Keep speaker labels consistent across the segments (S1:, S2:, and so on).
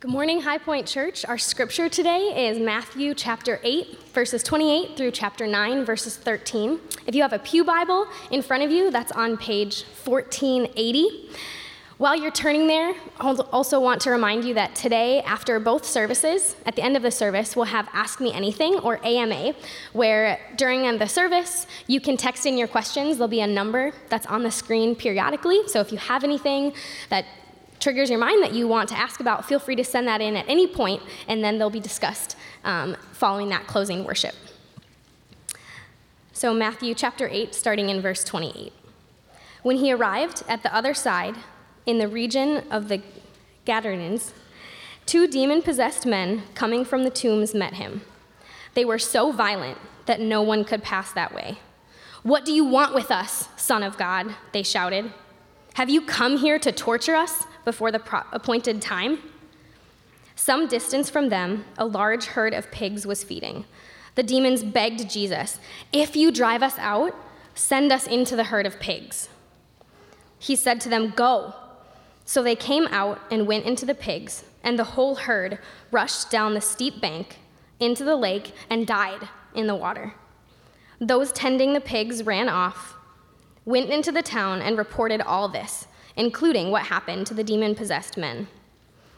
S1: Good morning, High Point Church. Our scripture today is Matthew chapter 8, verses 28 through chapter 9, verses 13. If you have a Pew Bible in front of you, that's on page 1480. While you're turning there, I also want to remind you that today, after both services, at the end of the service, we'll have Ask Me Anything or AMA, where during the service, you can text in your questions. There'll be a number that's on the screen periodically. So if you have anything that triggers your mind that you want to ask about, feel free to send that in at any point, and then they'll be discussed um, following that closing worship. So, Matthew chapter 8, starting in verse 28. When he arrived at the other side, in the region of the Gadarenes, two demon possessed men coming from the tombs met him. They were so violent that no one could pass that way. What do you want with us, Son of God? They shouted. Have you come here to torture us? Before the pro- appointed time. Some distance from them, a large herd of pigs was feeding. The demons begged Jesus, If you drive us out, send us into the herd of pigs. He said to them, Go. So they came out and went into the pigs, and the whole herd rushed down the steep bank into the lake and died in the water. Those tending the pigs ran off, went into the town, and reported all this including what happened to the demon possessed men.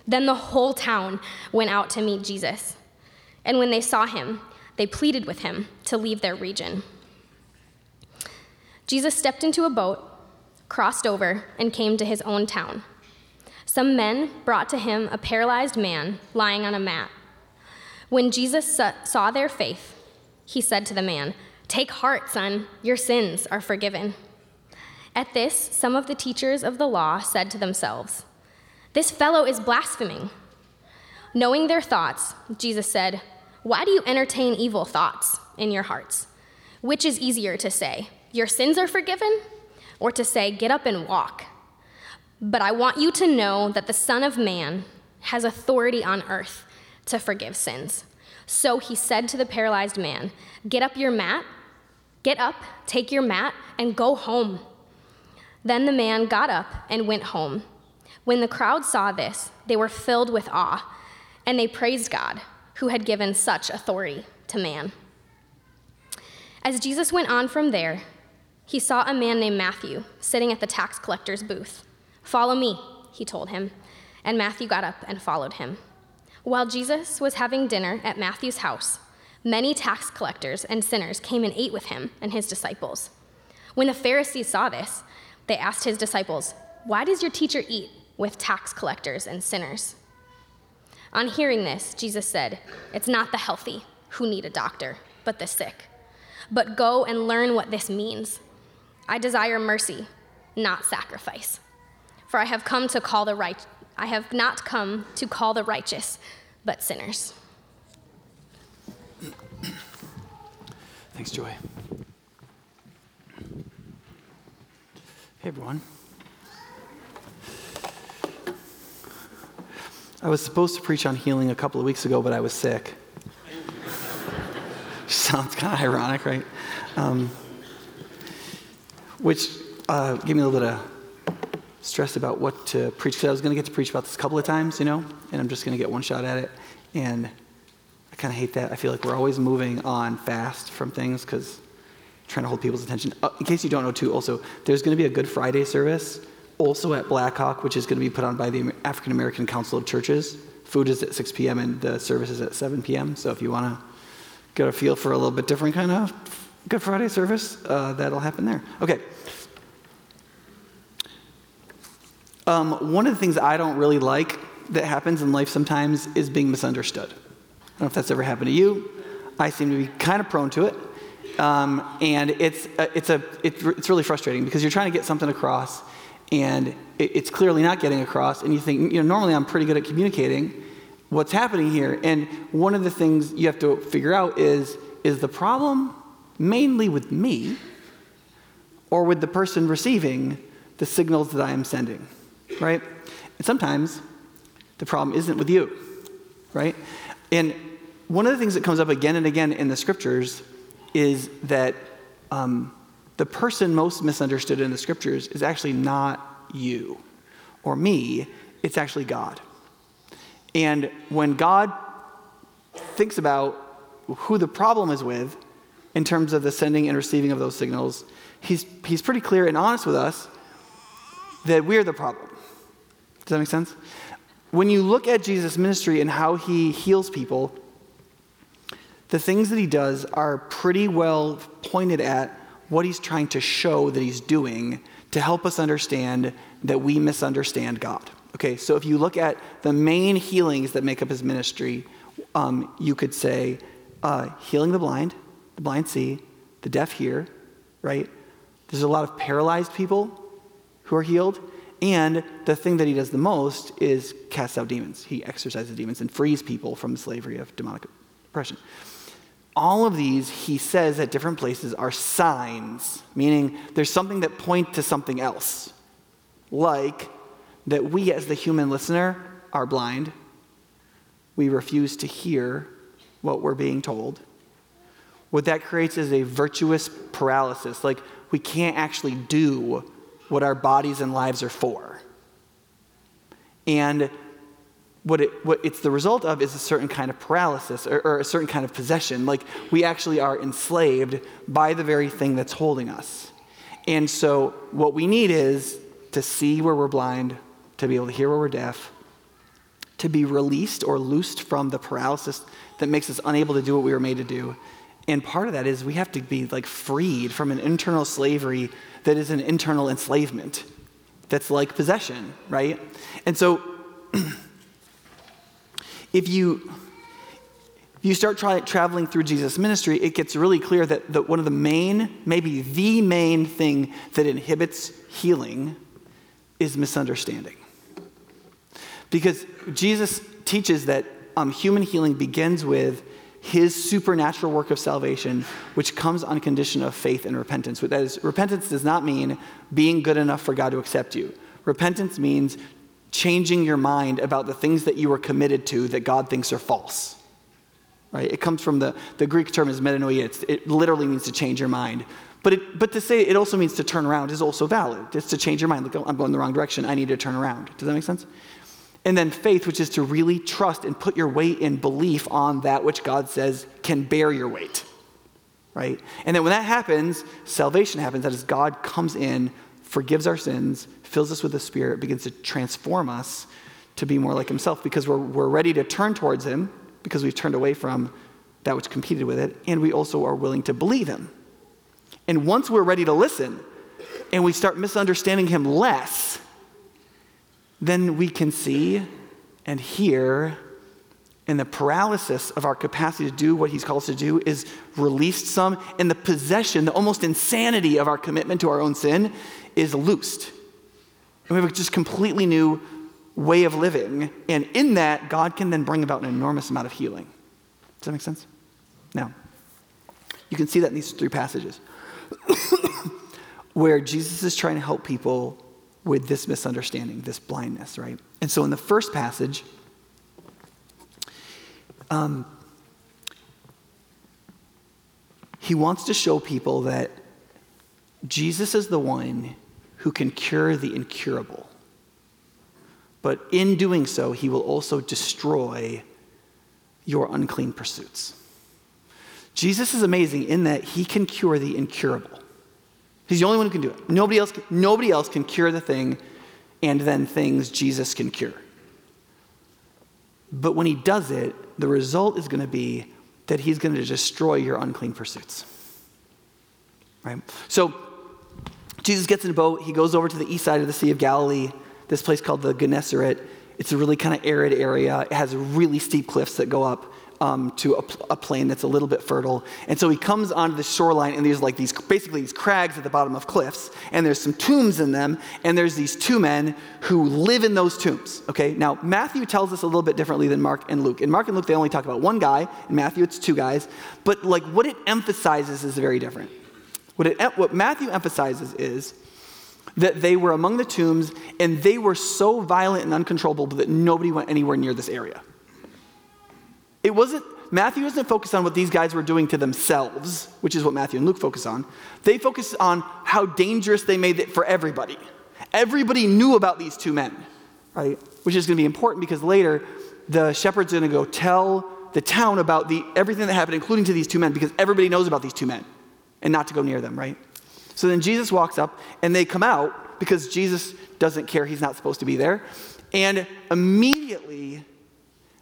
S1: Then the whole town went out to meet Jesus. And when they saw him, they pleaded with him to leave their region. Jesus stepped into a boat, crossed over, and came to his own town. Some men brought to him a paralyzed man lying on a mat. When Jesus saw their faith, he said to the man, Take heart, son, your sins are forgiven. At this, some of the teachers of the law said to themselves, This fellow is blaspheming. Knowing their thoughts, Jesus said, Why do you entertain evil thoughts in your hearts? Which is easier to say, Your sins are forgiven, or to say, Get up and walk? But I want you to know that the Son of Man has authority on earth to forgive sins. So he said to the paralyzed man, Get up your mat, get up, take your mat, and go home. Then the man got up and went home. When the crowd saw this, they were filled with awe, and they praised God, who had given such authority to man. As Jesus went on from there, he saw a man named Matthew sitting at the tax collector's booth. Follow me, he told him, and Matthew got up and followed him. While Jesus was having dinner at Matthew's house, many tax collectors and sinners came and ate with him and his disciples. When the Pharisees saw this, they asked his disciples, Why does your teacher eat with tax collectors and sinners? On hearing this, Jesus said, It's not the healthy who need a doctor, but the sick. But go and learn what this means. I desire mercy, not sacrifice. For I have come to call the right I have not come to call the righteous, but sinners.
S2: Thanks, Joy. Hey, everyone. I was supposed to preach on healing a couple of weeks ago, but I was sick. Sounds kind of ironic, right? Um, which uh, gave me a little bit of stress about what to preach. Because I was going to get to preach about this a couple of times, you know, and I'm just going to get one shot at it. And I kind of hate that. I feel like we're always moving on fast from things because trying to hold people's attention. Uh, in case you don't know, too, also, there's going to be a Good Friday service also at Blackhawk, which is going to be put on by the African American Council of Churches. Food is at 6 p.m. and the service is at 7 p.m. So if you want to get a feel for a little bit different kind of Good Friday service, uh, that'll happen there. Okay. Um, one of the things I don't really like that happens in life sometimes is being misunderstood. I don't know if that's ever happened to you. I seem to be kind of prone to it. Um, and it's, uh, it's, a, it's, it's really frustrating because you're trying to get something across and it's clearly not getting across. And you think, you know, normally I'm pretty good at communicating what's happening here. And one of the things you have to figure out is is the problem mainly with me or with the person receiving the signals that I am sending, right? And sometimes the problem isn't with you, right? And one of the things that comes up again and again in the scriptures is that um, the person most misunderstood in the scriptures is actually not you or me, it's actually God. And when God thinks about who the problem is with in terms of the sending and receiving of those signals, he's, he's pretty clear and honest with us that we're the problem. Does that make sense? When you look at Jesus' ministry and how he heals people, the things that he does are pretty well pointed at what he's trying to show that he's doing to help us understand that we misunderstand God. Okay, so if you look at the main healings that make up his ministry, um, you could say uh, healing the blind, the blind see, the deaf hear, right? There's a lot of paralyzed people who are healed. And the thing that he does the most is cast out demons. He exorcises demons and frees people from the slavery of demonic oppression. All of these, he says at different places, are signs, meaning there's something that point to something else. Like that we, as the human listener, are blind. We refuse to hear what we're being told. What that creates is a virtuous paralysis. Like we can't actually do what our bodies and lives are for. And what, it, what it's the result of is a certain kind of paralysis or, or, a certain kind of possession. Like we actually are enslaved by the very thing that's holding us. And so what we need is to see where we're blind, to be able to hear where we're deaf, to be released or loosed from the paralysis that makes us unable to do what we were made to do. And part of that is we have to be like freed from an internal slavery that is an internal enslavement that's like possession, right? And so if you if you start try, traveling through Jesus' ministry, it gets really clear that, that one of the main, maybe the main thing that inhibits healing is misunderstanding. Because Jesus teaches that um, human healing begins with his supernatural work of salvation, which comes on condition of faith and repentance. That is, repentance does not mean being good enough for God to accept you. Repentance means changing your mind about the things that you were committed to that God thinks are false. Right? It comes from the, the Greek term is metanoia. It's, it literally means to change your mind. But, it, but to say it also means to turn around is also valid. It's to change your mind. Like, oh, I'm going the wrong direction. I need to turn around. Does that make sense? And then faith, which is to really trust and put your weight in belief on that which God says can bear your weight. Right? And then when that happens, salvation happens. That is, God comes in, forgives our sins, fills us with the Spirit, begins to transform us to be more like Himself because we're, we're ready to turn towards Him because we've turned away from that which competed with it, and we also are willing to believe Him. And once we're ready to listen and we start misunderstanding Him less, then we can see and hear and the paralysis of our capacity to do what he's called us to do is released some, and the possession, the almost insanity of our commitment to our own sin is loosed. And we have a just completely new way of living. And in that, God can then bring about an enormous amount of healing. Does that make sense? Now, you can see that in these three passages where Jesus is trying to help people with this misunderstanding, this blindness, right? And so in the first passage, um, he wants to show people that Jesus is the one who can cure the incurable. But in doing so, he will also destroy your unclean pursuits. Jesus is amazing in that he can cure the incurable. He's the only one who can do it. Nobody else, nobody else can cure the thing and then things Jesus can cure. But when he does it, the result is going to be that he's going to destroy your unclean pursuits. Right? So Jesus gets in a boat. He goes over to the east side of the Sea of Galilee, this place called the Gennesaret. It's a really kind of arid area. It has really steep cliffs that go up um, to a, a, plain that's a little bit fertile. And so he comes onto the shoreline, and there's like these basically these crags at the bottom of cliffs, and there's some tombs in them, and there's these two men who live in those tombs. Okay, now Matthew tells us a little bit differently than Mark and Luke. In Mark and Luke, they only talk about one guy. In Matthew, it's two guys. But like what it emphasizes is very different. What, it, what Matthew emphasizes is that they were among the tombs and they were so violent and uncontrollable that nobody went anywhere near this area. It wasn't, Matthew isn't focused on what these guys were doing to themselves, which is what Matthew and Luke focus on. They focus on how dangerous they made it for everybody. Everybody knew about these two men, right? Which is going to be important because later the shepherds are going to go tell the town about the, everything that happened, including to these two men, because everybody knows about these two men and not to go near them, right? So then Jesus walks up and they come out because Jesus doesn't care. He's not supposed to be there. And immediately,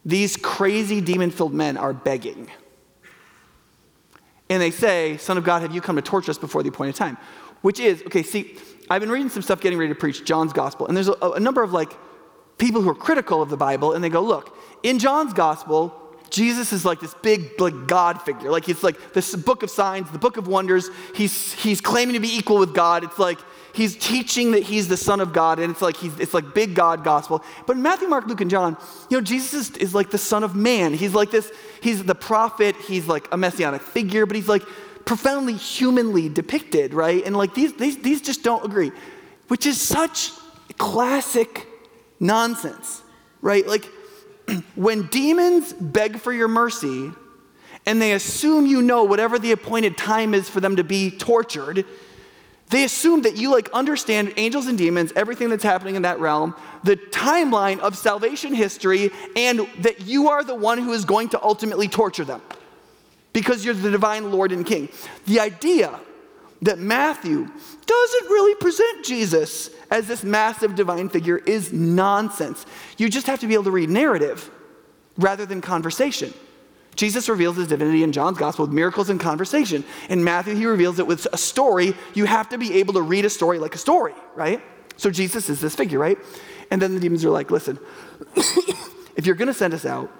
S2: these crazy demon filled men are begging. And they say, Son of God, have you come to torture us before the appointed time? Which is, okay, see, I've been reading some stuff getting ready to preach John's gospel, and there's a, a number of like people who are critical of the Bible, and they go, Look, in John's gospel, Jesus is like this big like God figure. Like he's like this book of signs, the book of wonders. He's he's claiming to be equal with God. It's like he's teaching that he's the son of God, and it's like he's it's like big God gospel. But in Matthew, Mark, Luke, and John, you know, Jesus is, is like the son of man. He's like this, he's the prophet, he's like a messianic figure, but he's like profoundly humanly depicted, right? And like these these these just don't agree, which is such classic nonsense, right? Like when demons beg for your mercy and they assume you know whatever the appointed time is for them to be tortured, they assume that you like understand angels and demons, everything that's happening in that realm, the timeline of salvation history, and that you are the one who is going to ultimately torture them because you're the divine Lord and King. The idea that Matthew doesn't really present Jesus as this massive divine figure is nonsense. You just have to be able to read narrative rather than conversation. Jesus reveals his divinity in John's gospel with miracles and conversation. In Matthew, he reveals it with a story. You have to be able to read a story like a story, right? So Jesus is this figure, right? And then the demons are like, listen, if you're going to send us out,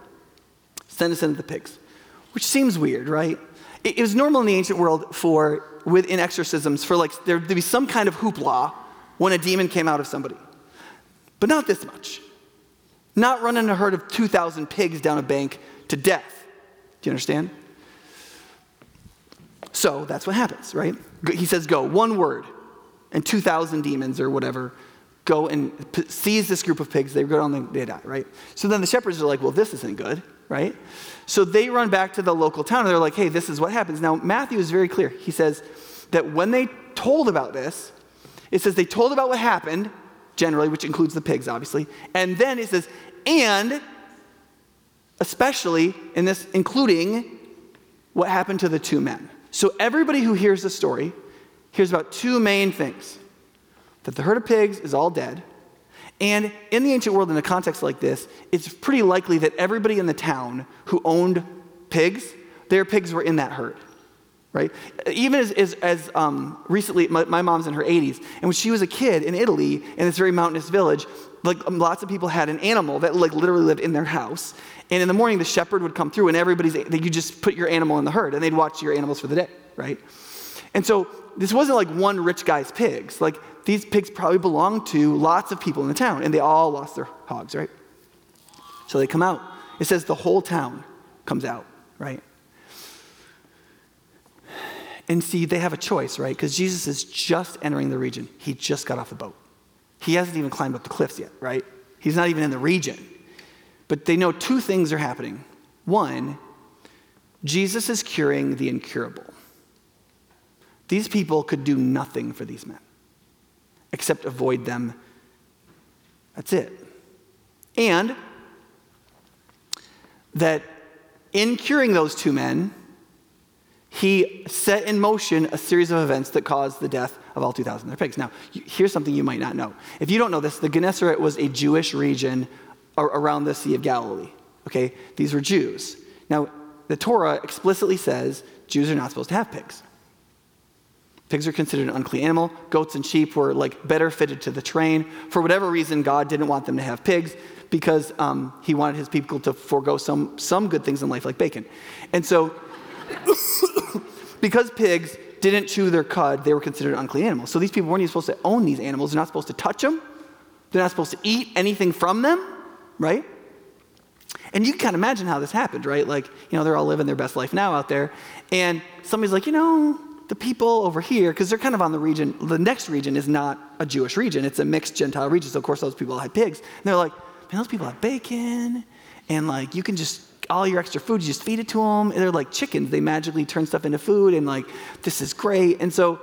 S2: send us into the pigs, which seems weird, right? It, it was normal in the ancient world for within exorcisms for like there to be some kind of hoopla when a demon came out of somebody. But not this much. Not running a herd of 2,000 pigs down a bank to death. Do you understand? So that's what happens, right? He says, Go, one word, and 2,000 demons or whatever go and seize this group of pigs. They go down, and they die, right? So then the shepherds are like, Well, this isn't good, right? So they run back to the local town and they're like, hey, this is what happens. Now, Matthew is very clear. He says that when they told about this, it says they told about what happened, generally, which includes the pigs, obviously. And then it says, and especially in this, including what happened to the two men. So everybody who hears the story hears about two main things that the herd of pigs is all dead and in the ancient world, in a context like this, it's pretty likely that everybody in the town who owned pigs, their pigs were in that herd, right? Even as, as, as um, recently, my, my, mom's in her 80s, and when she was a kid in Italy, in this very mountainous village, like um, lots of people had an animal that like literally lived in their house. And in the morning, the shepherd would come through, and everybody's, you just put your animal in the herd, and they'd watch your animals for the day, right? And so this wasn't like one rich guy's pigs. Like these pigs probably belonged to lots of people in the town, and they all lost their hogs, right? So they come out. It says the whole town comes out, right? And see, they have a choice, right? Because Jesus is just entering the region. He just got off the boat. He hasn't even climbed up the cliffs yet, right? He's not even in the region. But they know two things are happening. One, Jesus is curing the incurable. These people could do nothing for these men except avoid them. That's it. And that in curing those two men, he set in motion a series of events that caused the death of all 2,000 of their pigs. Now, here's something you might not know. If you don't know this, the Gennesaret was a Jewish region around the Sea of Galilee. Okay? These were Jews. Now, the Torah explicitly says Jews are not supposed to have pigs. Pigs are considered an unclean animal. Goats and sheep were like better fitted to the terrain. For whatever reason, God didn't want them to have pigs because um, he wanted his people to forego some, some good things in life, like bacon. And so, because pigs didn't chew their cud, they were considered unclean animals. So these people weren't even supposed to own these animals. They're not supposed to touch them. They're not supposed to eat anything from them, right? And you can kind of imagine how this happened, right? Like, you know, they're all living their best life now out there. And somebody's like, you know, the people over here, because they're kind of on the region, the next region is not a Jewish region, it's a mixed Gentile region. So, of course, those people had pigs. And they're like, man, those people have bacon, and like, you can just, all your extra food, you just feed it to them. And they're like chickens. They magically turn stuff into food, and like, this is great. And so,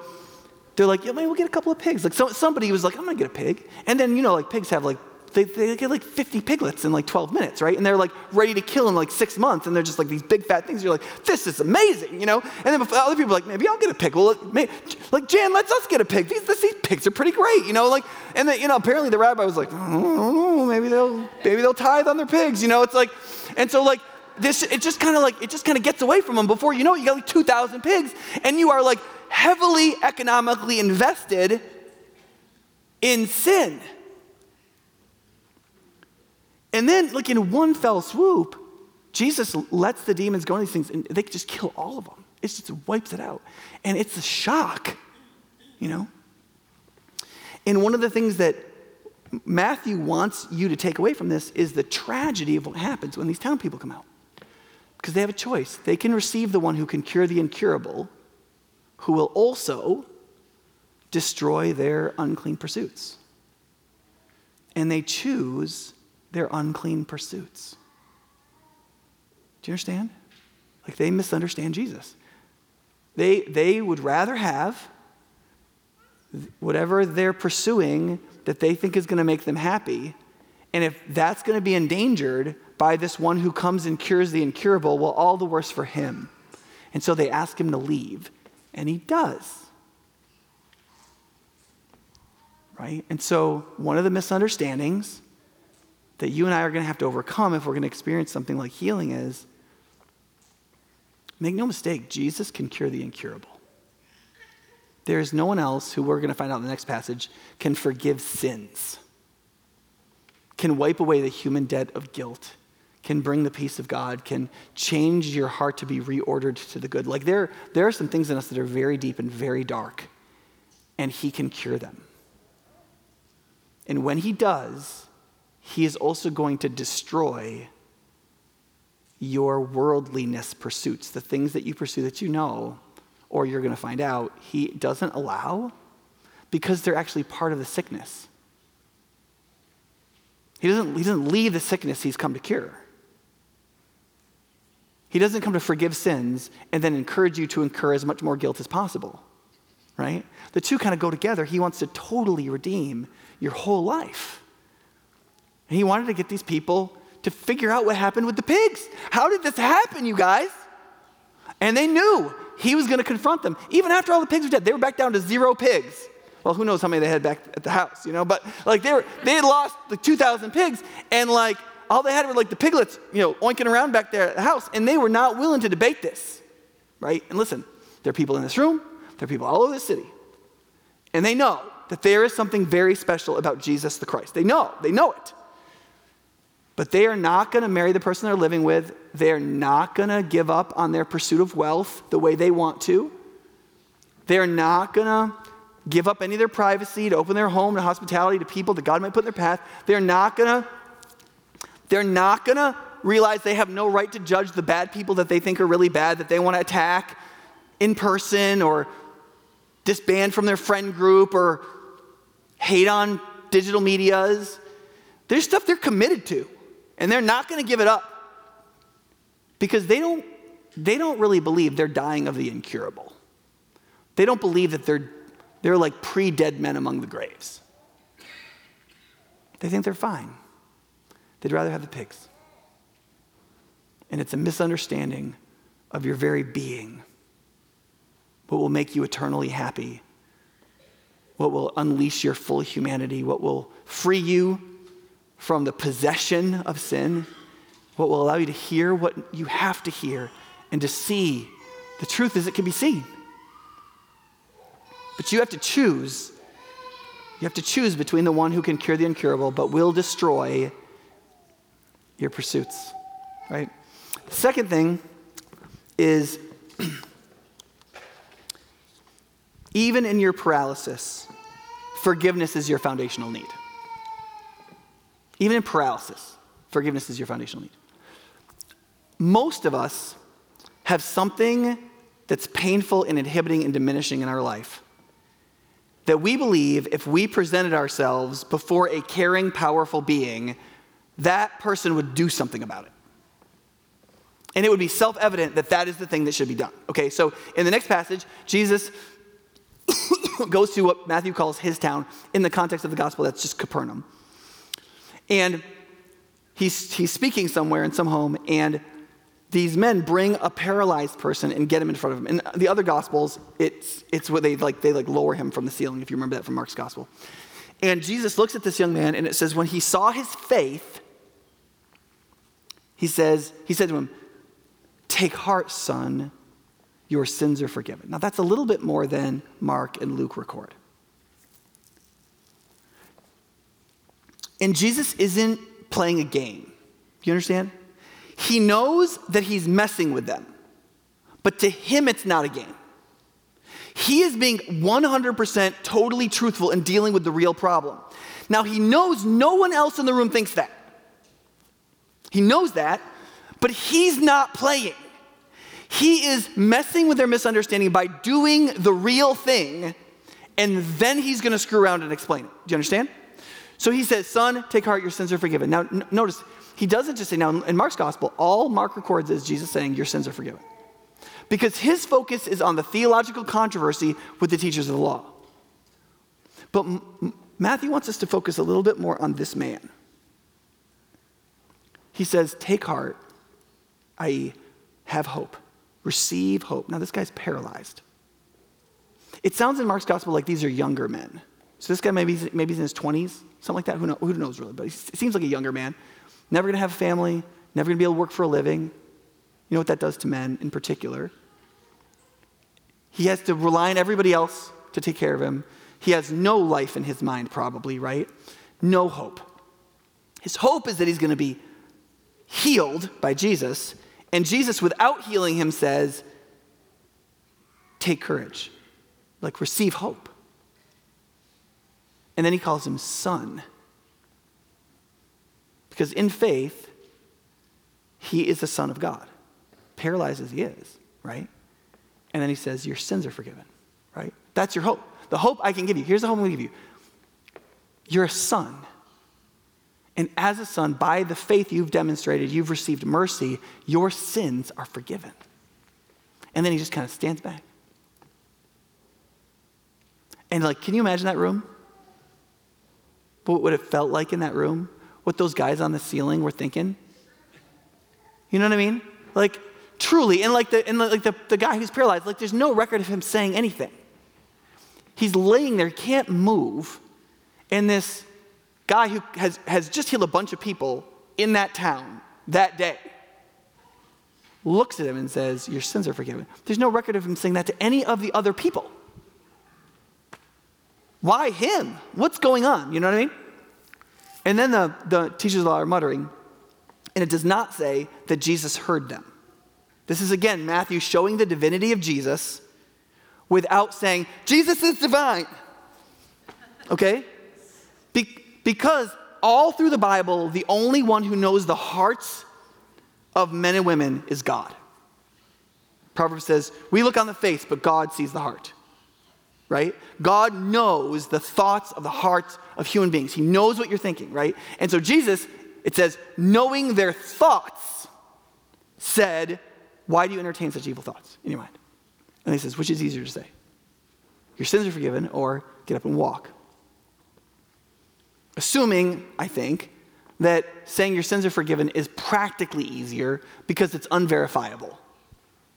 S2: they're like, yeah, maybe we'll get a couple of pigs. Like, so, somebody was like, I'm gonna get a pig. And then, you know, like, pigs have like they, they get like 50 piglets in like 12 minutes, right? And they're like ready to kill in like six months, and they're just like these big fat things. You're like, this is amazing, you know? And then other people are like, maybe I'll get a pig. Well, like Jan, let's us get a pig. These, these pigs are pretty great, you know? Like, and then, you know, apparently the rabbi was like, mm, I maybe they'll, maybe they'll tithe on their pigs, you know? It's like, and so like, this, it just kind of like, it just kind of gets away from them. Before you know it, you got like 2,000 pigs, and you are like heavily economically invested in sin. And then, like in one fell swoop, Jesus lets the demons go in these things and they just kill all of them. It just wipes it out. And it's a shock, you know? And one of the things that Matthew wants you to take away from this is the tragedy of what happens when these town people come out. Because they have a choice. They can receive the one who can cure the incurable, who will also destroy their unclean pursuits. And they choose their unclean pursuits. Do you understand? Like they misunderstand Jesus. They, they would rather have whatever they're pursuing that they think is going to make them happy. And if that's going to be endangered by this one who comes and cures the incurable, well, all the worse for him. And so they ask him to leave, and he does. Right? And so one of the misunderstandings that you and I are going to have to overcome if we're going to experience something like healing is make no mistake, Jesus can cure the incurable. There is no one else who we're going to find out in the next passage can forgive sins, can wipe away the human debt of guilt, can bring the peace of God, can change your heart to be reordered to the good. Like there, there are some things in us that are very deep and very dark, and He can cure them. And when He does, he is also going to destroy your worldliness pursuits, the things that you pursue that you know, or you're going to find out he doesn't allow because they're actually part of the sickness. He doesn't, he doesn't leave the sickness he's come to cure. He doesn't come to forgive sins and then encourage you to incur as much more guilt as possible, right? The two kind of go together. He wants to totally redeem your whole life. And he wanted to get these people to figure out what happened with the pigs. How did this happen, you guys? And they knew he was going to confront them. Even after all the pigs were dead, they were back down to zero pigs. Well, who knows how many they had back at the house, you know? But like they were, they had lost like 2,000 pigs, and like all they had were like the piglets, you know, oinking around back there at the house, and they were not willing to debate this, right? And listen, there are people in this room, there are people all over the city, and they know that there is something very special about Jesus the Christ. They know, they know it. But they are not going to marry the person they're living with. They're not going to give up on their pursuit of wealth the way they want to. They're not going to give up any of their privacy to open their home to hospitality to people that God might put in their path. They're not going to they're not going to realize they have no right to judge the bad people that they think are really bad that they want to attack in person or disband from their friend group or hate on digital medias. There's stuff they're committed to. And they're not going to give it up because they don't, they don't really believe they're dying of the incurable. They don't believe that they're, they're like pre dead men among the graves. They think they're fine. They'd rather have the pigs. And it's a misunderstanding of your very being. What will make you eternally happy? What will unleash your full humanity? What will free you from the possession of sin, what will allow you to hear what you have to hear and to see. The truth is, it can be seen. But you have to choose. You have to choose between the one who can cure the incurable but will destroy your pursuits, right? Second thing is even in your paralysis, forgiveness is your foundational need. Even in paralysis, forgiveness is your foundational need. Most of us have something that's painful and inhibiting and diminishing in our life that we believe if we presented ourselves before a caring, powerful being, that person would do something about it. And it would be self evident that that is the thing that should be done. Okay, so in the next passage, Jesus goes to what Matthew calls his town. In the context of the gospel, that's just Capernaum. And he's, he's speaking somewhere in some home, and these men bring a paralyzed person and get him in front of him. In the other gospels, it's, it's where they like, they like lower him from the ceiling, if you remember that from Mark's gospel. And Jesus looks at this young man, and it says, when he saw his faith, he says, he said to him, Take heart, son, your sins are forgiven. Now that's a little bit more than Mark and Luke record. And Jesus isn't playing a game. You understand? He knows that he's messing with them, but to him, it's not a game. He is being 100% totally truthful in dealing with the real problem. Now, he knows no one else in the room thinks that. He knows that, but he's not playing. He is messing with their misunderstanding by doing the real thing, and then he's going to screw around and explain it. Do you understand? So he says, Son, take heart, your sins are forgiven. Now, n- notice, he doesn't just say, now in Mark's gospel, all Mark records is Jesus saying, Your sins are forgiven. Because his focus is on the theological controversy with the teachers of the law. But M- Matthew wants us to focus a little bit more on this man. He says, Take heart, i.e., have hope, receive hope. Now, this guy's paralyzed. It sounds in Mark's gospel like these are younger men. So this guy maybe, maybe he's in his 20s, something like that. Who, know, who knows really? But he seems like a younger man. Never going to have a family, never going to be able to work for a living. You know what that does to men in particular? He has to rely on everybody else to take care of him. He has no life in his mind, probably, right? No hope. His hope is that he's going to be healed by Jesus. And Jesus, without healing him, says, Take courage. Like, receive hope. And then he calls him son. Because in faith, he is the Son of God, paralyzed as he is, right? And then he says, Your sins are forgiven, right? That's your hope. The hope I can give you. Here's the hope I'm going to give you. You're a son. And as a son, by the faith you've demonstrated, you've received mercy, your sins are forgiven. And then he just kind of stands back. And like, can you imagine that room? What would it felt like in that room? What those guys on the ceiling were thinking? You know what I mean? Like, truly, and like the and like the, the guy who's paralyzed, like there's no record of him saying anything. He's laying there, can't move, and this guy who has, has just healed a bunch of people in that town that day looks at him and says, Your sins are forgiven. There's no record of him saying that to any of the other people. Why him? What's going on? You know what I mean? And then the, the teachers of the law are muttering, and it does not say that Jesus heard them. This is again Matthew showing the divinity of Jesus without saying, Jesus is divine. Okay? Because all through the Bible, the only one who knows the hearts of men and women is God. Proverbs says, We look on the face, but God sees the heart. Right? God knows the thoughts of the hearts of human beings. He knows what you're thinking, right? And so Jesus, it says, knowing their thoughts, said, Why do you entertain such evil thoughts in your mind? And he says, Which is easier to say? Your sins are forgiven, or get up and walk. Assuming, I think, that saying your sins are forgiven is practically easier because it's unverifiable,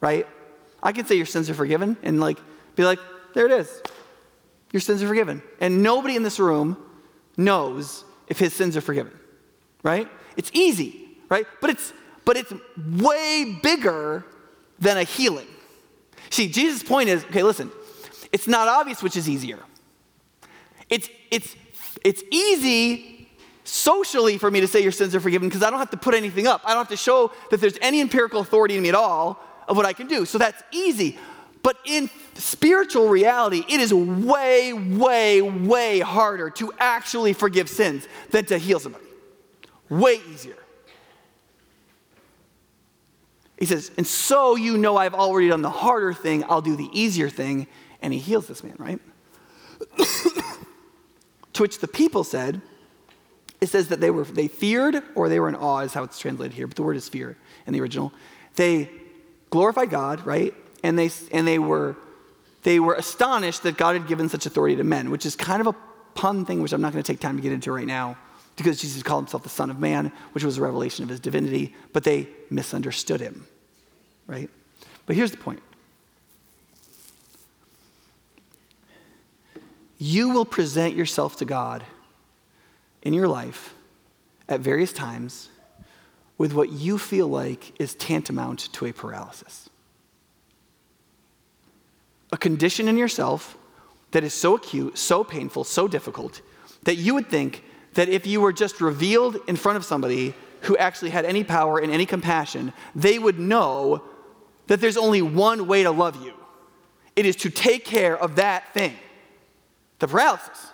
S2: right? I can say your sins are forgiven and like be like, there it is. Your sins are forgiven. And nobody in this room knows if his sins are forgiven, right? It's easy, right? But it's but it's way bigger than a healing. See, Jesus' point is, okay, listen, it's not obvious which is easier. It's it's it's easy socially for me to say your sins are forgiven because I don't have to put anything up. I don't have to show that there's any empirical authority in me at all of what I can do. So that's easy. But in spiritual reality, it is way, way, way harder to actually forgive sins than to heal somebody. Way easier. He says, and so you know I've already done the harder thing, I'll do the easier thing. And he heals this man, right? to which the people said, it says that they were they feared or they were in awe is how it's translated here, but the word is fear in the original. They glorified God, right? And they and they were they were astonished that God had given such authority to men, which is kind of a pun thing, which I'm not going to take time to get into right now. because Jesus called himself the Son of Man, which was a revelation of his divinity, but they misunderstood him, right? But here's the point you will present yourself to God in your life at various times with what you feel like is tantamount to a paralysis. A condition in yourself that is so acute, so painful, so difficult, that you would think that if you were just revealed in front of somebody who actually had any power and any compassion, they would know that there's only one way to love you it is to take care of that thing the paralysis.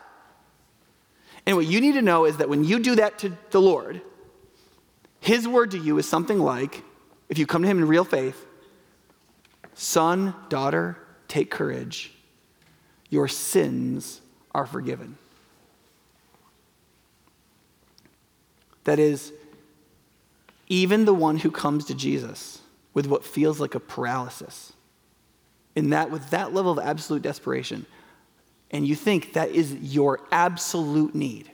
S2: And what you need to know is that when you do that to the Lord, His word to you is something like, if you come to Him in real faith, son, daughter, take courage. Your sins are forgiven. That is, even the one who comes to Jesus with what feels like a paralysis, in that, with that level of absolute desperation, and you think that is your absolute need,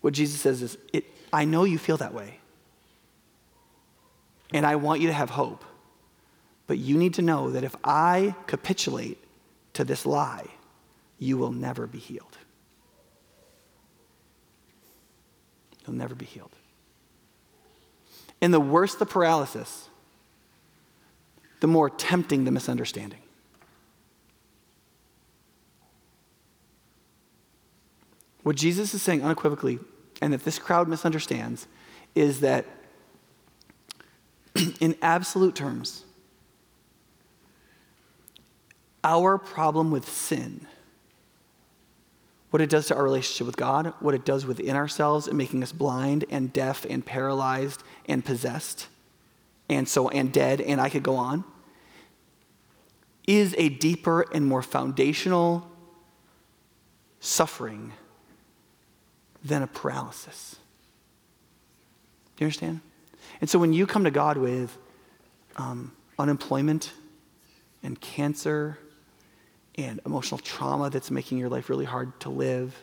S2: what Jesus says is, it, I know you feel that way. And I want you to have hope. But you need to know that if I capitulate to this lie, you will never be healed. You'll never be healed. And the worse the paralysis, the more tempting the misunderstanding. What Jesus is saying unequivocally, and that this crowd misunderstands, is that in absolute terms, our problem with sin, what it does to our relationship with God, what it does within ourselves in making us blind and deaf and paralyzed and possessed and so and dead, and I could go on, is a deeper and more foundational suffering than a paralysis. Do you understand? And so when you come to God with um, unemployment and cancer and emotional trauma that's making your life really hard to live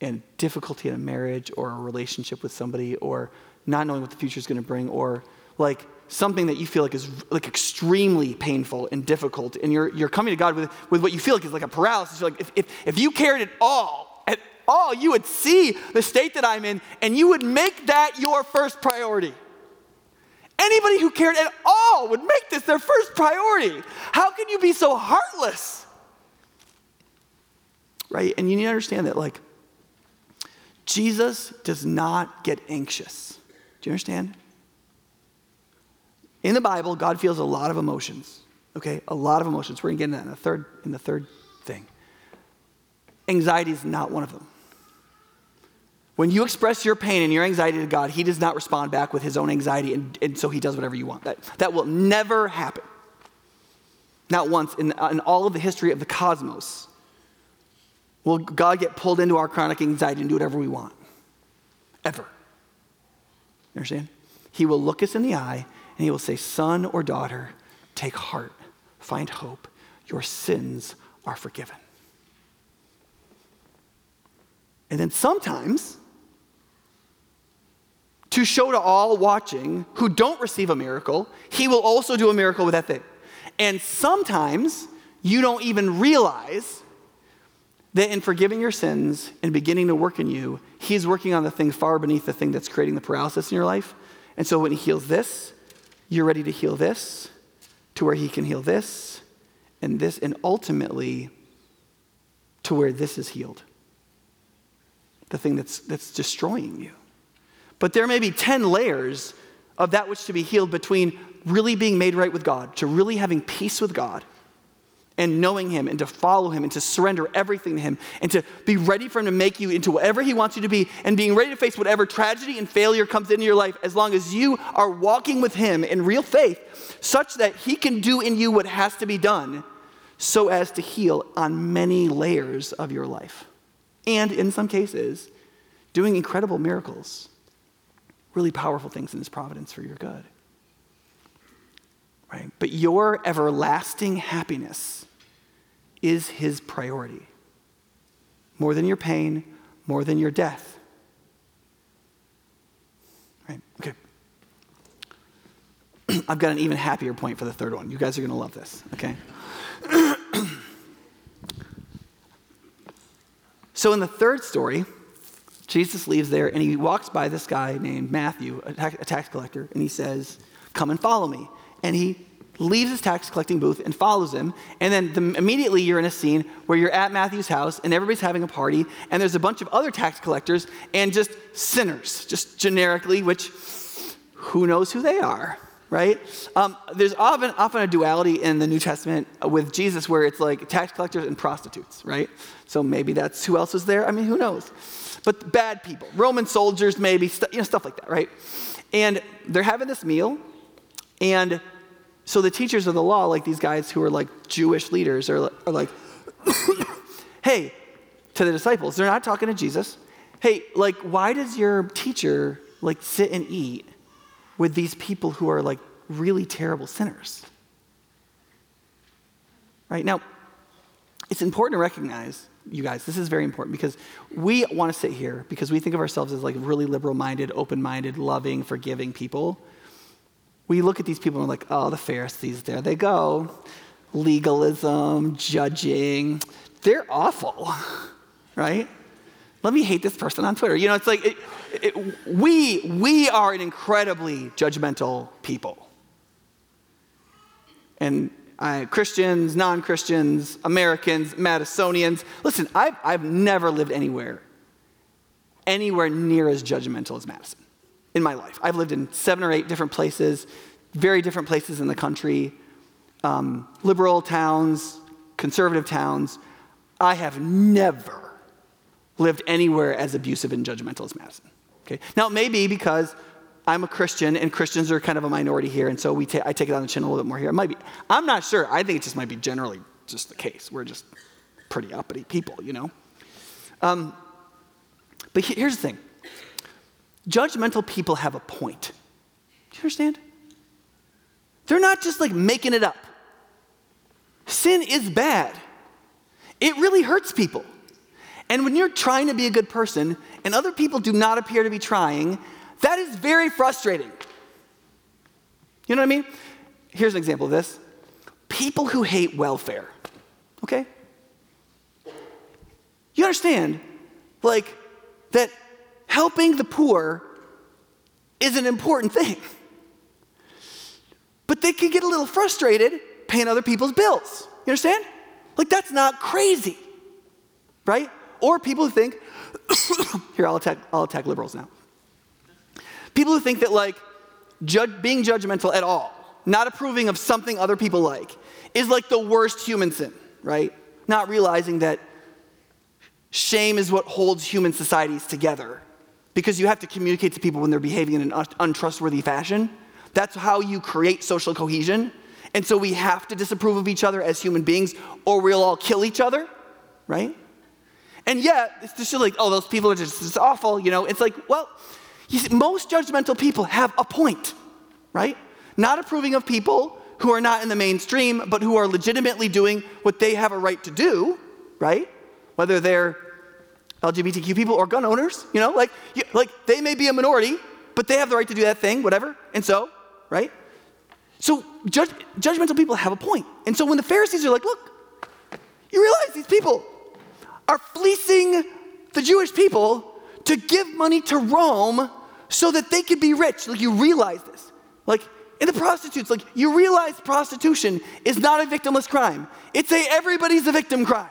S2: and difficulty in a marriage or a relationship with somebody or not knowing what the future is going to bring or like something that you feel like is like extremely painful and difficult and you're, you're coming to god with, with what you feel like is like a paralysis you're like if, if, if you cared at all all, you would see the state that I'm in and you would make that your first priority. Anybody who cared at all would make this their first priority. How can you be so heartless? Right? And you need to understand that, like, Jesus does not get anxious. Do you understand? In the Bible, God feels a lot of emotions. Okay, a lot of emotions. We're gonna get into that in the third, in the third thing. Anxiety is not one of them. When you express your pain and your anxiety to God, He does not respond back with His own anxiety, and, and so He does whatever you want. That, that will never happen. Not once in, in all of the history of the cosmos will God get pulled into our chronic anxiety and do whatever we want. Ever. You understand? He will look us in the eye and He will say, Son or daughter, take heart, find hope. Your sins are forgiven. And then sometimes to show to all watching who don't receive a miracle, he will also do a miracle with that thing. And sometimes you don't even realize that in forgiving your sins and beginning to work in you, he's working on the thing far beneath the thing that's creating the paralysis in your life. And so when he heals this, you're ready to heal this to where he can heal this and this, and ultimately to where this is healed. The thing that's, that's destroying you. But there may be 10 layers of that which to be healed between really being made right with God, to really having peace with God, and knowing Him, and to follow Him, and to surrender everything to Him, and to be ready for Him to make you into whatever He wants you to be, and being ready to face whatever tragedy and failure comes into your life as long as you are walking with Him in real faith, such that He can do in you what has to be done so as to heal on many layers of your life. And in some cases, doing incredible miracles really powerful things in his providence for your good. Right? But your everlasting happiness is his priority. More than your pain, more than your death. Right? Okay. I've got an even happier point for the third one. You guys are going to love this, okay? so in the third story, Jesus leaves there and he walks by this guy named Matthew, a tax, collector, and he says, Come and follow me. And he leaves his tax collecting booth and follows him. And then the, immediately you're in a scene where you're at Matthew's house and everybody's having a party, and there's a bunch of other tax collectors and just sinners, just generically, which who knows who they are, right? Um, there's often, often a duality in the New Testament with Jesus where it's like tax collectors and prostitutes, right? So maybe that's who else is there. I mean, who knows? But bad people, Roman soldiers, maybe, st- you know, stuff like that, right? And they're having this meal, and so the teachers of the law, like these guys who are like Jewish leaders, are, are like, hey, to the disciples, they're not talking to Jesus. Hey, like, why does your teacher like sit and eat with these people who are like really terrible sinners. Right? Now, it's important to recognize, you guys, this is very important because we want to sit here because we think of ourselves as like really liberal minded, open minded, loving, forgiving people. We look at these people and we're like, oh, the Pharisees, there they go. Legalism, judging. They're awful, right? Let me hate this person on Twitter. You know, it's like, it, it, we, we are an incredibly judgmental people. And uh, Christians, non Christians, Americans, Madisonians. Listen, I've, I've never lived anywhere, anywhere near as judgmental as Madison in my life. I've lived in seven or eight different places, very different places in the country, um, liberal towns, conservative towns. I have never lived anywhere as abusive and judgmental as Madison. Okay? Now, it may be because I'm a Christian and Christians are kind of a minority here, and so we ta- I take it on the chin a little bit more here. It might be. I'm not sure. I think it just might be generally just the case. We're just pretty uppity people, you know? Um, but here's the thing judgmental people have a point. Do you understand? They're not just like making it up. Sin is bad, it really hurts people. And when you're trying to be a good person and other people do not appear to be trying, that is very frustrating. You know what I mean? Here's an example of this people who hate welfare, okay? You understand, like, that helping the poor is an important thing. But they can get a little frustrated paying other people's bills. You understand? Like, that's not crazy, right? Or people who think, here, I'll attack, I'll attack liberals now. People who think that, like, judge, being judgmental at all, not approving of something other people like, is like the worst human sin, right? Not realizing that shame is what holds human societies together because you have to communicate to people when they're behaving in an untrustworthy fashion. That's how you create social cohesion. And so we have to disapprove of each other as human beings or we'll all kill each other, right? And yet, it's just like, oh, those people are just, just awful, you know? It's like, well, see, most judgmental people have a point, right? Not approving of people who are not in the mainstream, but who are legitimately doing what they have a right to do, right? Whether they're LGBTQ people or gun owners, you know, like, you, like they may be a minority, but they have the right to do that thing, whatever. And so, right? So judge, judgmental people have a point. And so when the Pharisees are like, look, you realize these people are fleecing the Jewish people to give money to Rome so that they could be rich. Like, you realize this. Like, in the prostitutes, like, you realize prostitution is not a victimless crime. It's a everybody's a victim crime.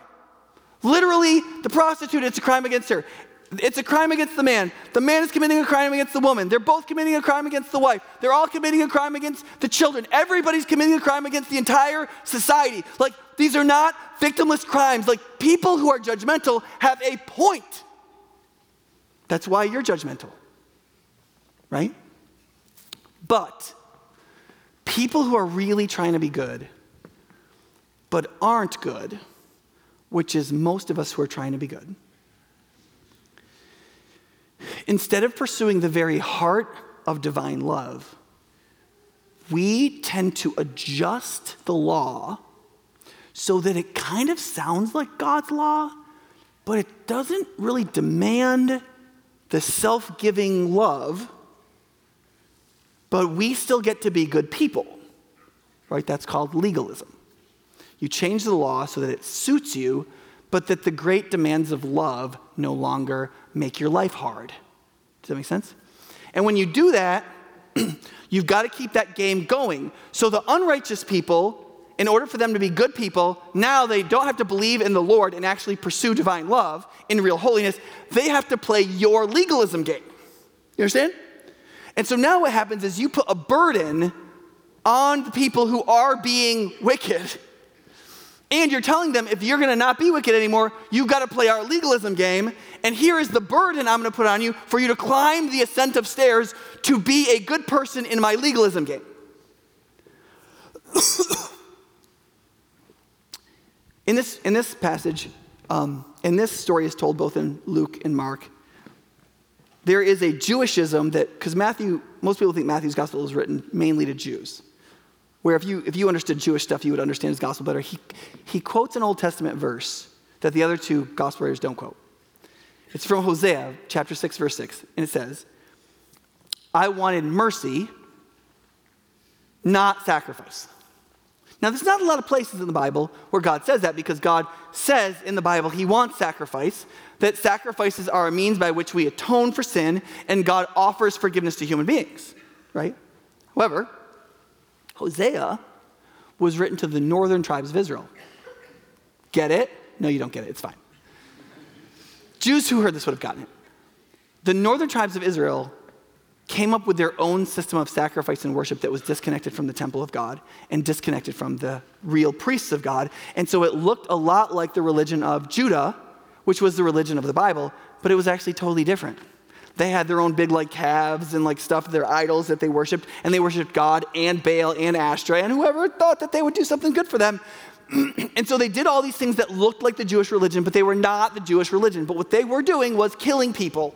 S2: Literally, the prostitute, it's a crime against her. It's a crime against the man. The man is committing a crime against the woman. They're both committing a crime against the wife. They're all committing a crime against the children. Everybody's committing a crime against the entire society. Like, these are not victimless crimes. Like, people who are judgmental have a point. That's why you're judgmental, right? But people who are really trying to be good, but aren't good, which is most of us who are trying to be good, instead of pursuing the very heart of divine love, we tend to adjust the law so that it kind of sounds like God's law, but it doesn't really demand the self giving love, but we still get to be good people. right? That's called legalism. You change the law so that it suits you, but that the great demands of love no longer make your life hard. Does that make sense? And when you do that, you've got to keep that game going. So the unrighteous people, in order for them to be good people, now they don't have to believe in the Lord and actually pursue divine love in real holiness. They have to play your legalism game. You understand? And so now what happens is you put a burden on the people who are being wicked. And you're telling them if you're going to not be wicked anymore, you've got to play our legalism game. And here is the burden I'm going to put on you for you to climb the ascent of stairs to be a good person in my legalism game. in, this, in this passage, um, and this story is told both in Luke and Mark, there is a Jewishism that, because Matthew, most people think Matthew's gospel is written mainly to Jews. Where if you, if you understood Jewish stuff, you would understand his gospel better. He, he quotes an Old Testament verse that the other two gospel writers don't quote. It's from Hosea chapter 6, verse 6, and it says, I wanted mercy, not sacrifice. Now, there's not a lot of places in the Bible where God says that because God says in the Bible he wants sacrifice, that sacrifices are a means by which we atone for sin and God offers forgiveness to human beings, right? However, Hosea was written to the northern tribes of Israel. Get it? No, you don't get it. It's fine. Jews who heard this would have gotten it. The northern tribes of Israel came up with their own system of sacrifice and worship that was disconnected from the temple of God and disconnected from the real priests of God. And so it looked a lot like the religion of Judah, which was the religion of the Bible, but it was actually totally different. They had their own big like calves and like stuff, their idols that they worshiped, and they worshiped God and Baal and Ashtoreth and whoever thought that they would do something good for them. and so they did all these things that looked like the Jewish religion, but they were not the Jewish religion. But what they were doing was killing people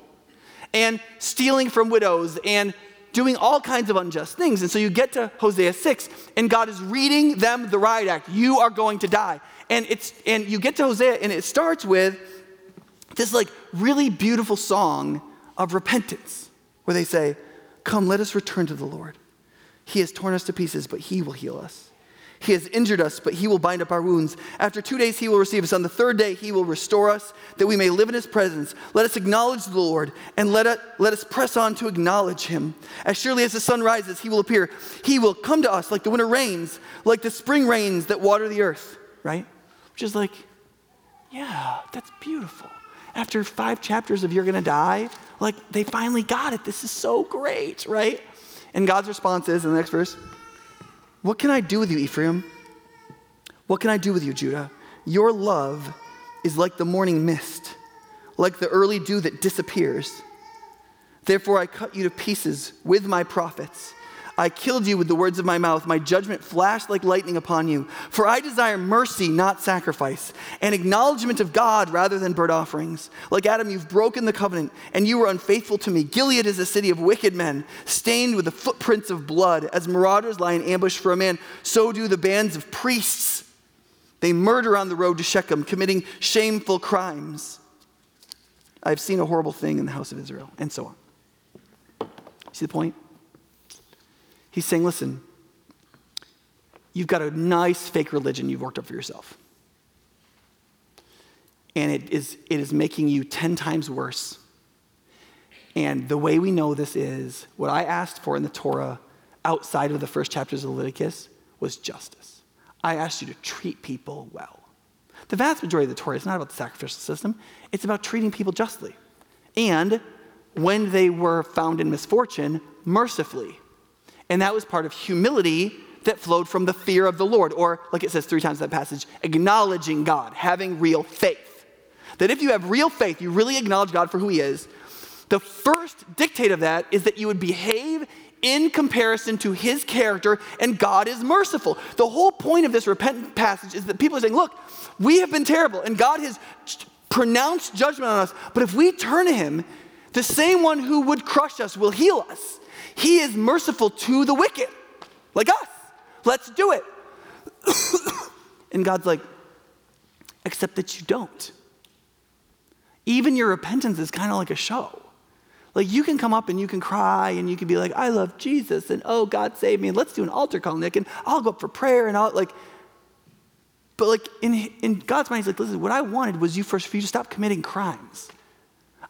S2: and stealing from widows and doing all kinds of unjust things. And so you get to Hosea 6, and God is reading them the riot act. You are going to die. And it's and you get to Hosea, and it starts with this like really beautiful song of repentance, where they say, Come, let us return to the Lord. He has torn us to pieces, but he will heal us. He has injured us, but he will bind up our wounds. After two days, he will receive us. On the third day, he will restore us, that we may live in his presence. Let us acknowledge the Lord, and let, it, let us press on to acknowledge him. As surely as the sun rises, he will appear. He will come to us like the winter rains, like the spring rains that water the earth, right? Which is like, yeah, that's beautiful. After five chapters of you're gonna die, like they finally got it. This is so great, right? And God's response is in the next verse, what can I do with you, Ephraim? What can I do with you, Judah? Your love is like the morning mist, like the early dew that disappears. Therefore, I cut you to pieces with my prophets. I killed you with the words of my mouth. My judgment flashed like lightning upon you. For I desire mercy, not sacrifice, and acknowledgement of God rather than burnt offerings. Like Adam, you've broken the covenant, and you were unfaithful to me. Gilead is a city of wicked men, stained with the footprints of blood. As marauders lie in ambush for a man, so do the bands of priests. They murder on the road to Shechem, committing shameful crimes. I've seen a horrible thing in the house of Israel, and so on. See the point? He's saying, listen, you've got a nice fake religion you've worked up for yourself. And it is, it is making you 10 times worse. And the way we know this is what I asked for in the Torah outside of the first chapters of Leviticus was justice. I asked you to treat people well. The vast majority of the Torah is not about the sacrificial system, it's about treating people justly. And when they were found in misfortune, mercifully. And that was part of humility that flowed from the fear of the Lord, or like it says three times in that passage, acknowledging God, having real faith. That if you have real faith, you really acknowledge God for who He is, the first dictate of that is that you would behave in comparison to His character, and God is merciful. The whole point of this repentant passage is that people are saying, look, we have been terrible, and God has pronounced judgment on us, but if we turn to Him, the same one who would crush us will heal us. He is merciful to the wicked, like us. Let's do it. and God's like, except that you don't. Even your repentance is kind of like a show. Like you can come up and you can cry and you can be like, I love Jesus and oh God save me and let's do an altar call, Nick, and I'll go up for prayer and I'll like. But like in, in God's mind, he's like, listen, what I wanted was you first for you to stop committing crimes.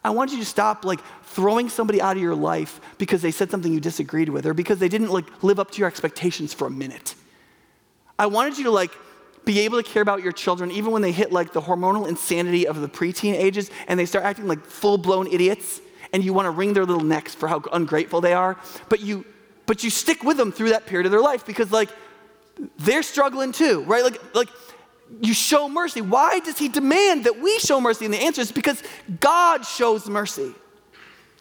S2: I want you to stop like throwing somebody out of your life because they said something you disagreed with or because they didn't like live up to your expectations for a minute. I wanted you to like be able to care about your children even when they hit like the hormonal insanity of the preteen ages and they start acting like full-blown idiots and you want to wring their little necks for how ungrateful they are, but you but you stick with them through that period of their life because like they're struggling too, right? Like like you show mercy. Why does he demand that we show mercy? And the answer is because God shows mercy.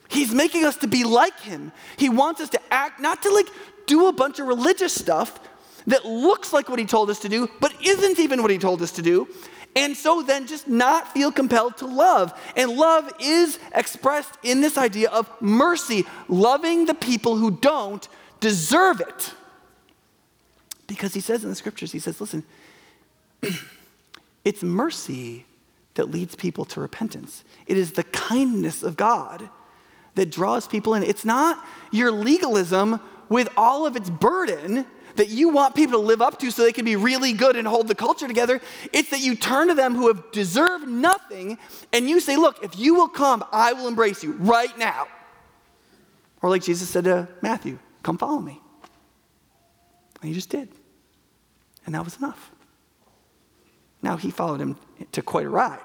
S2: He's making us to be like him. He wants us to act, not to like do a bunch of religious stuff that looks like what he told us to do, but isn't even what he told us to do. And so then just not feel compelled to love. And love is expressed in this idea of mercy, loving the people who don't deserve it. Because he says in the scriptures, he says, listen, it's mercy that leads people to repentance. It is the kindness of God that draws people in. It's not your legalism with all of its burden that you want people to live up to so they can be really good and hold the culture together. It's that you turn to them who have deserved nothing and you say, Look, if you will come, I will embrace you right now. Or like Jesus said to Matthew, Come follow me. And he just did. And that was enough. Now he followed him to quite a ride.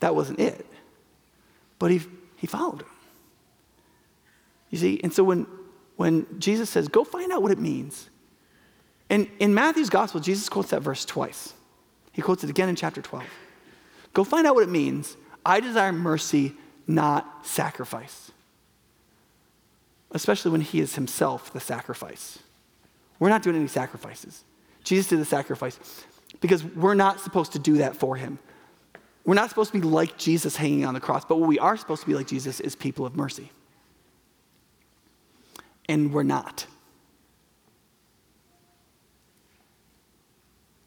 S2: That wasn't it. But he, he followed him. You see, and so when, when Jesus says, go find out what it means, and in Matthew's gospel, Jesus quotes that verse twice. He quotes it again in chapter 12. Go find out what it means. I desire mercy, not sacrifice. Especially when he is himself the sacrifice. We're not doing any sacrifices. Jesus did the sacrifice because we're not supposed to do that for him. We're not supposed to be like Jesus hanging on the cross, but what we are supposed to be like Jesus is people of mercy. And we're not.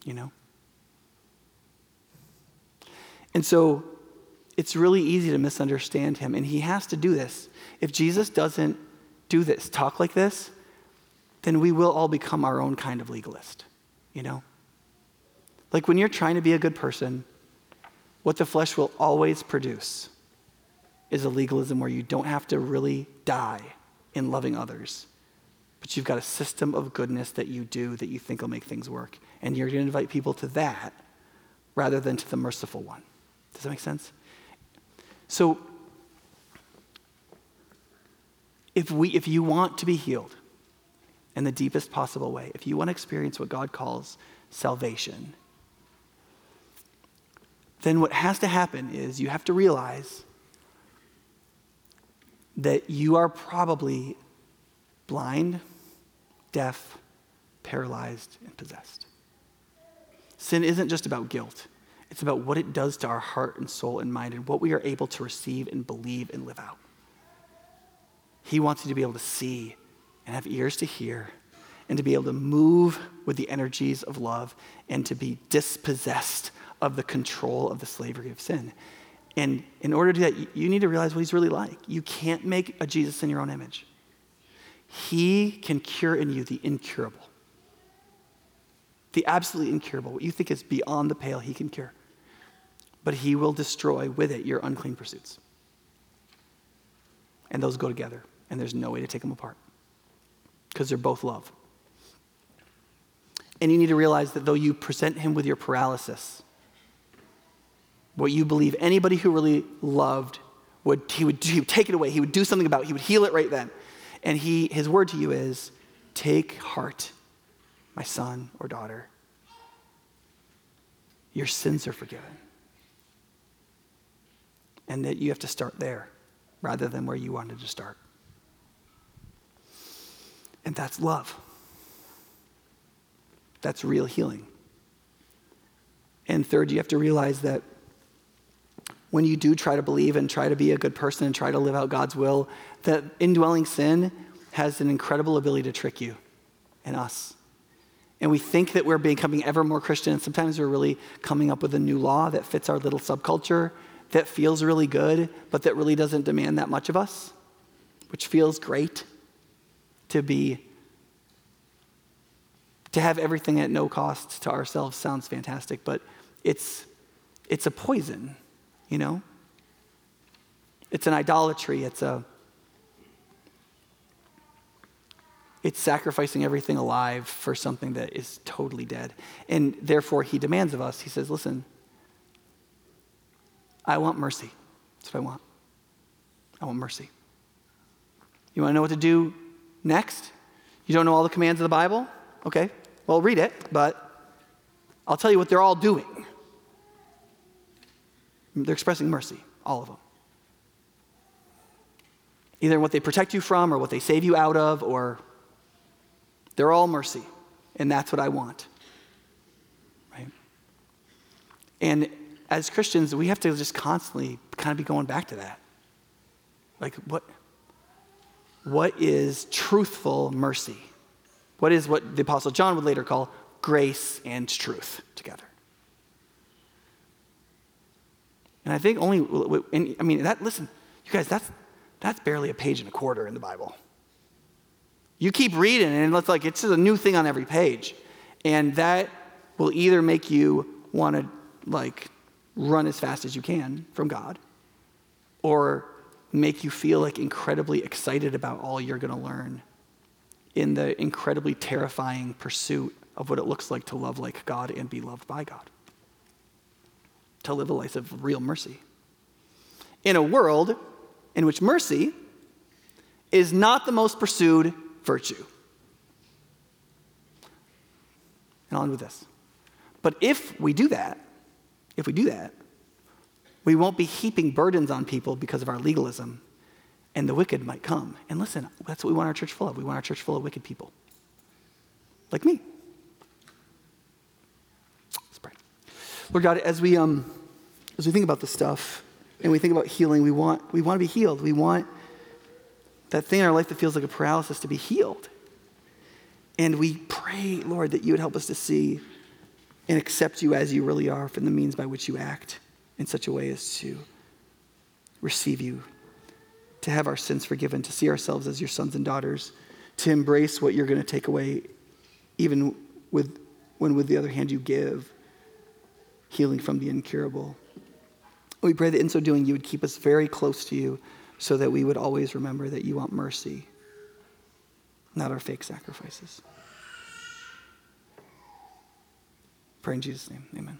S2: You know? And so it's really easy to misunderstand him, and he has to do this. If Jesus doesn't do this, talk like this, then we will all become our own kind of legalist you know? Like when you're trying to be a good person, what the flesh will always produce is a legalism where you don't have to really die in loving others, but you've got a system of goodness that you do that you think will make things work. And you're going to invite people to that rather than to the merciful one. Does that make sense? So, if, we, if you want to be healed, in the deepest possible way, if you want to experience what God calls salvation, then what has to happen is you have to realize that you are probably blind, deaf, paralyzed, and possessed. Sin isn't just about guilt, it's about what it does to our heart and soul and mind and what we are able to receive and believe and live out. He wants you to be able to see and have ears to hear and to be able to move with the energies of love and to be dispossessed of the control of the slavery of sin. And in order to do that, you need to realize what he's really like. You can't make a Jesus in your own image. He can cure in you the incurable. The absolutely incurable. What you think is beyond the pale, he can cure. But he will destroy with it your unclean pursuits. And those go together, and there's no way to take them apart because they're both love. And you need to realize that though you present him with your paralysis, what you believe anybody who really loved would he would, he would take it away, he would do something about it, he would heal it right then. And he, his word to you is take heart, my son or daughter. Your sins are forgiven. And that you have to start there rather than where you wanted to start. And that's love. That's real healing. And third, you have to realize that when you do try to believe and try to be a good person and try to live out God's will, that indwelling sin has an incredible ability to trick you and us. And we think that we're becoming ever more Christian, and sometimes we're really coming up with a new law that fits our little subculture that feels really good, but that really doesn't demand that much of us, which feels great to be to have everything at no cost to ourselves sounds fantastic, but it's it's a poison, you know? It's an idolatry, it's a it's sacrificing everything alive for something that is totally dead. And therefore he demands of us, he says, "Listen, I want mercy. That's what I want. I want mercy. You want to know what to do next? You don't know all the commands of the Bible? Okay, well, read it, but I'll tell you what they're all doing. They're expressing mercy, all of them. Either what they protect you from or what they save you out of, or they're all mercy. And that's what I want. Right? And as Christians, we have to just constantly kind of be going back to that. Like, what, what is truthful mercy? What is what the Apostle John would later call grace and truth together? And I think only, and I mean, that, listen, you guys, that's, that's barely a page and a quarter in the Bible. You keep reading, and it's like it's just a new thing on every page. And that will either make you want to, like, run as fast as you can from God, or make you feel like incredibly excited about all you're going to learn in the incredibly terrifying pursuit of what it looks like to love like God and be loved by God. To live a life of real mercy. In a world in which mercy is not the most pursued virtue. And I'll end with this. But if we do that, if we do that, we won't be heaping burdens on people because of our legalism, and the wicked might come. And listen, that's what we want our church full of. We want our church full of wicked people, like me. Let's pray. Lord God, as we um, as we think about this stuff and we think about healing, we want we want to be healed. We want that thing in our life that feels like a paralysis to be healed. And we pray, Lord, that you would help us to see and accept you as you really are from the means by which you act in such a way as to receive you, to have our sins forgiven, to see ourselves as your sons and daughters, to embrace what you're going to take away, even with, when, with the other hand, you give healing from the incurable. We pray that in so doing, you would keep us very close to you so that we would always remember that you want mercy, not our fake sacrifices. Pray in Jesus' name. Amen.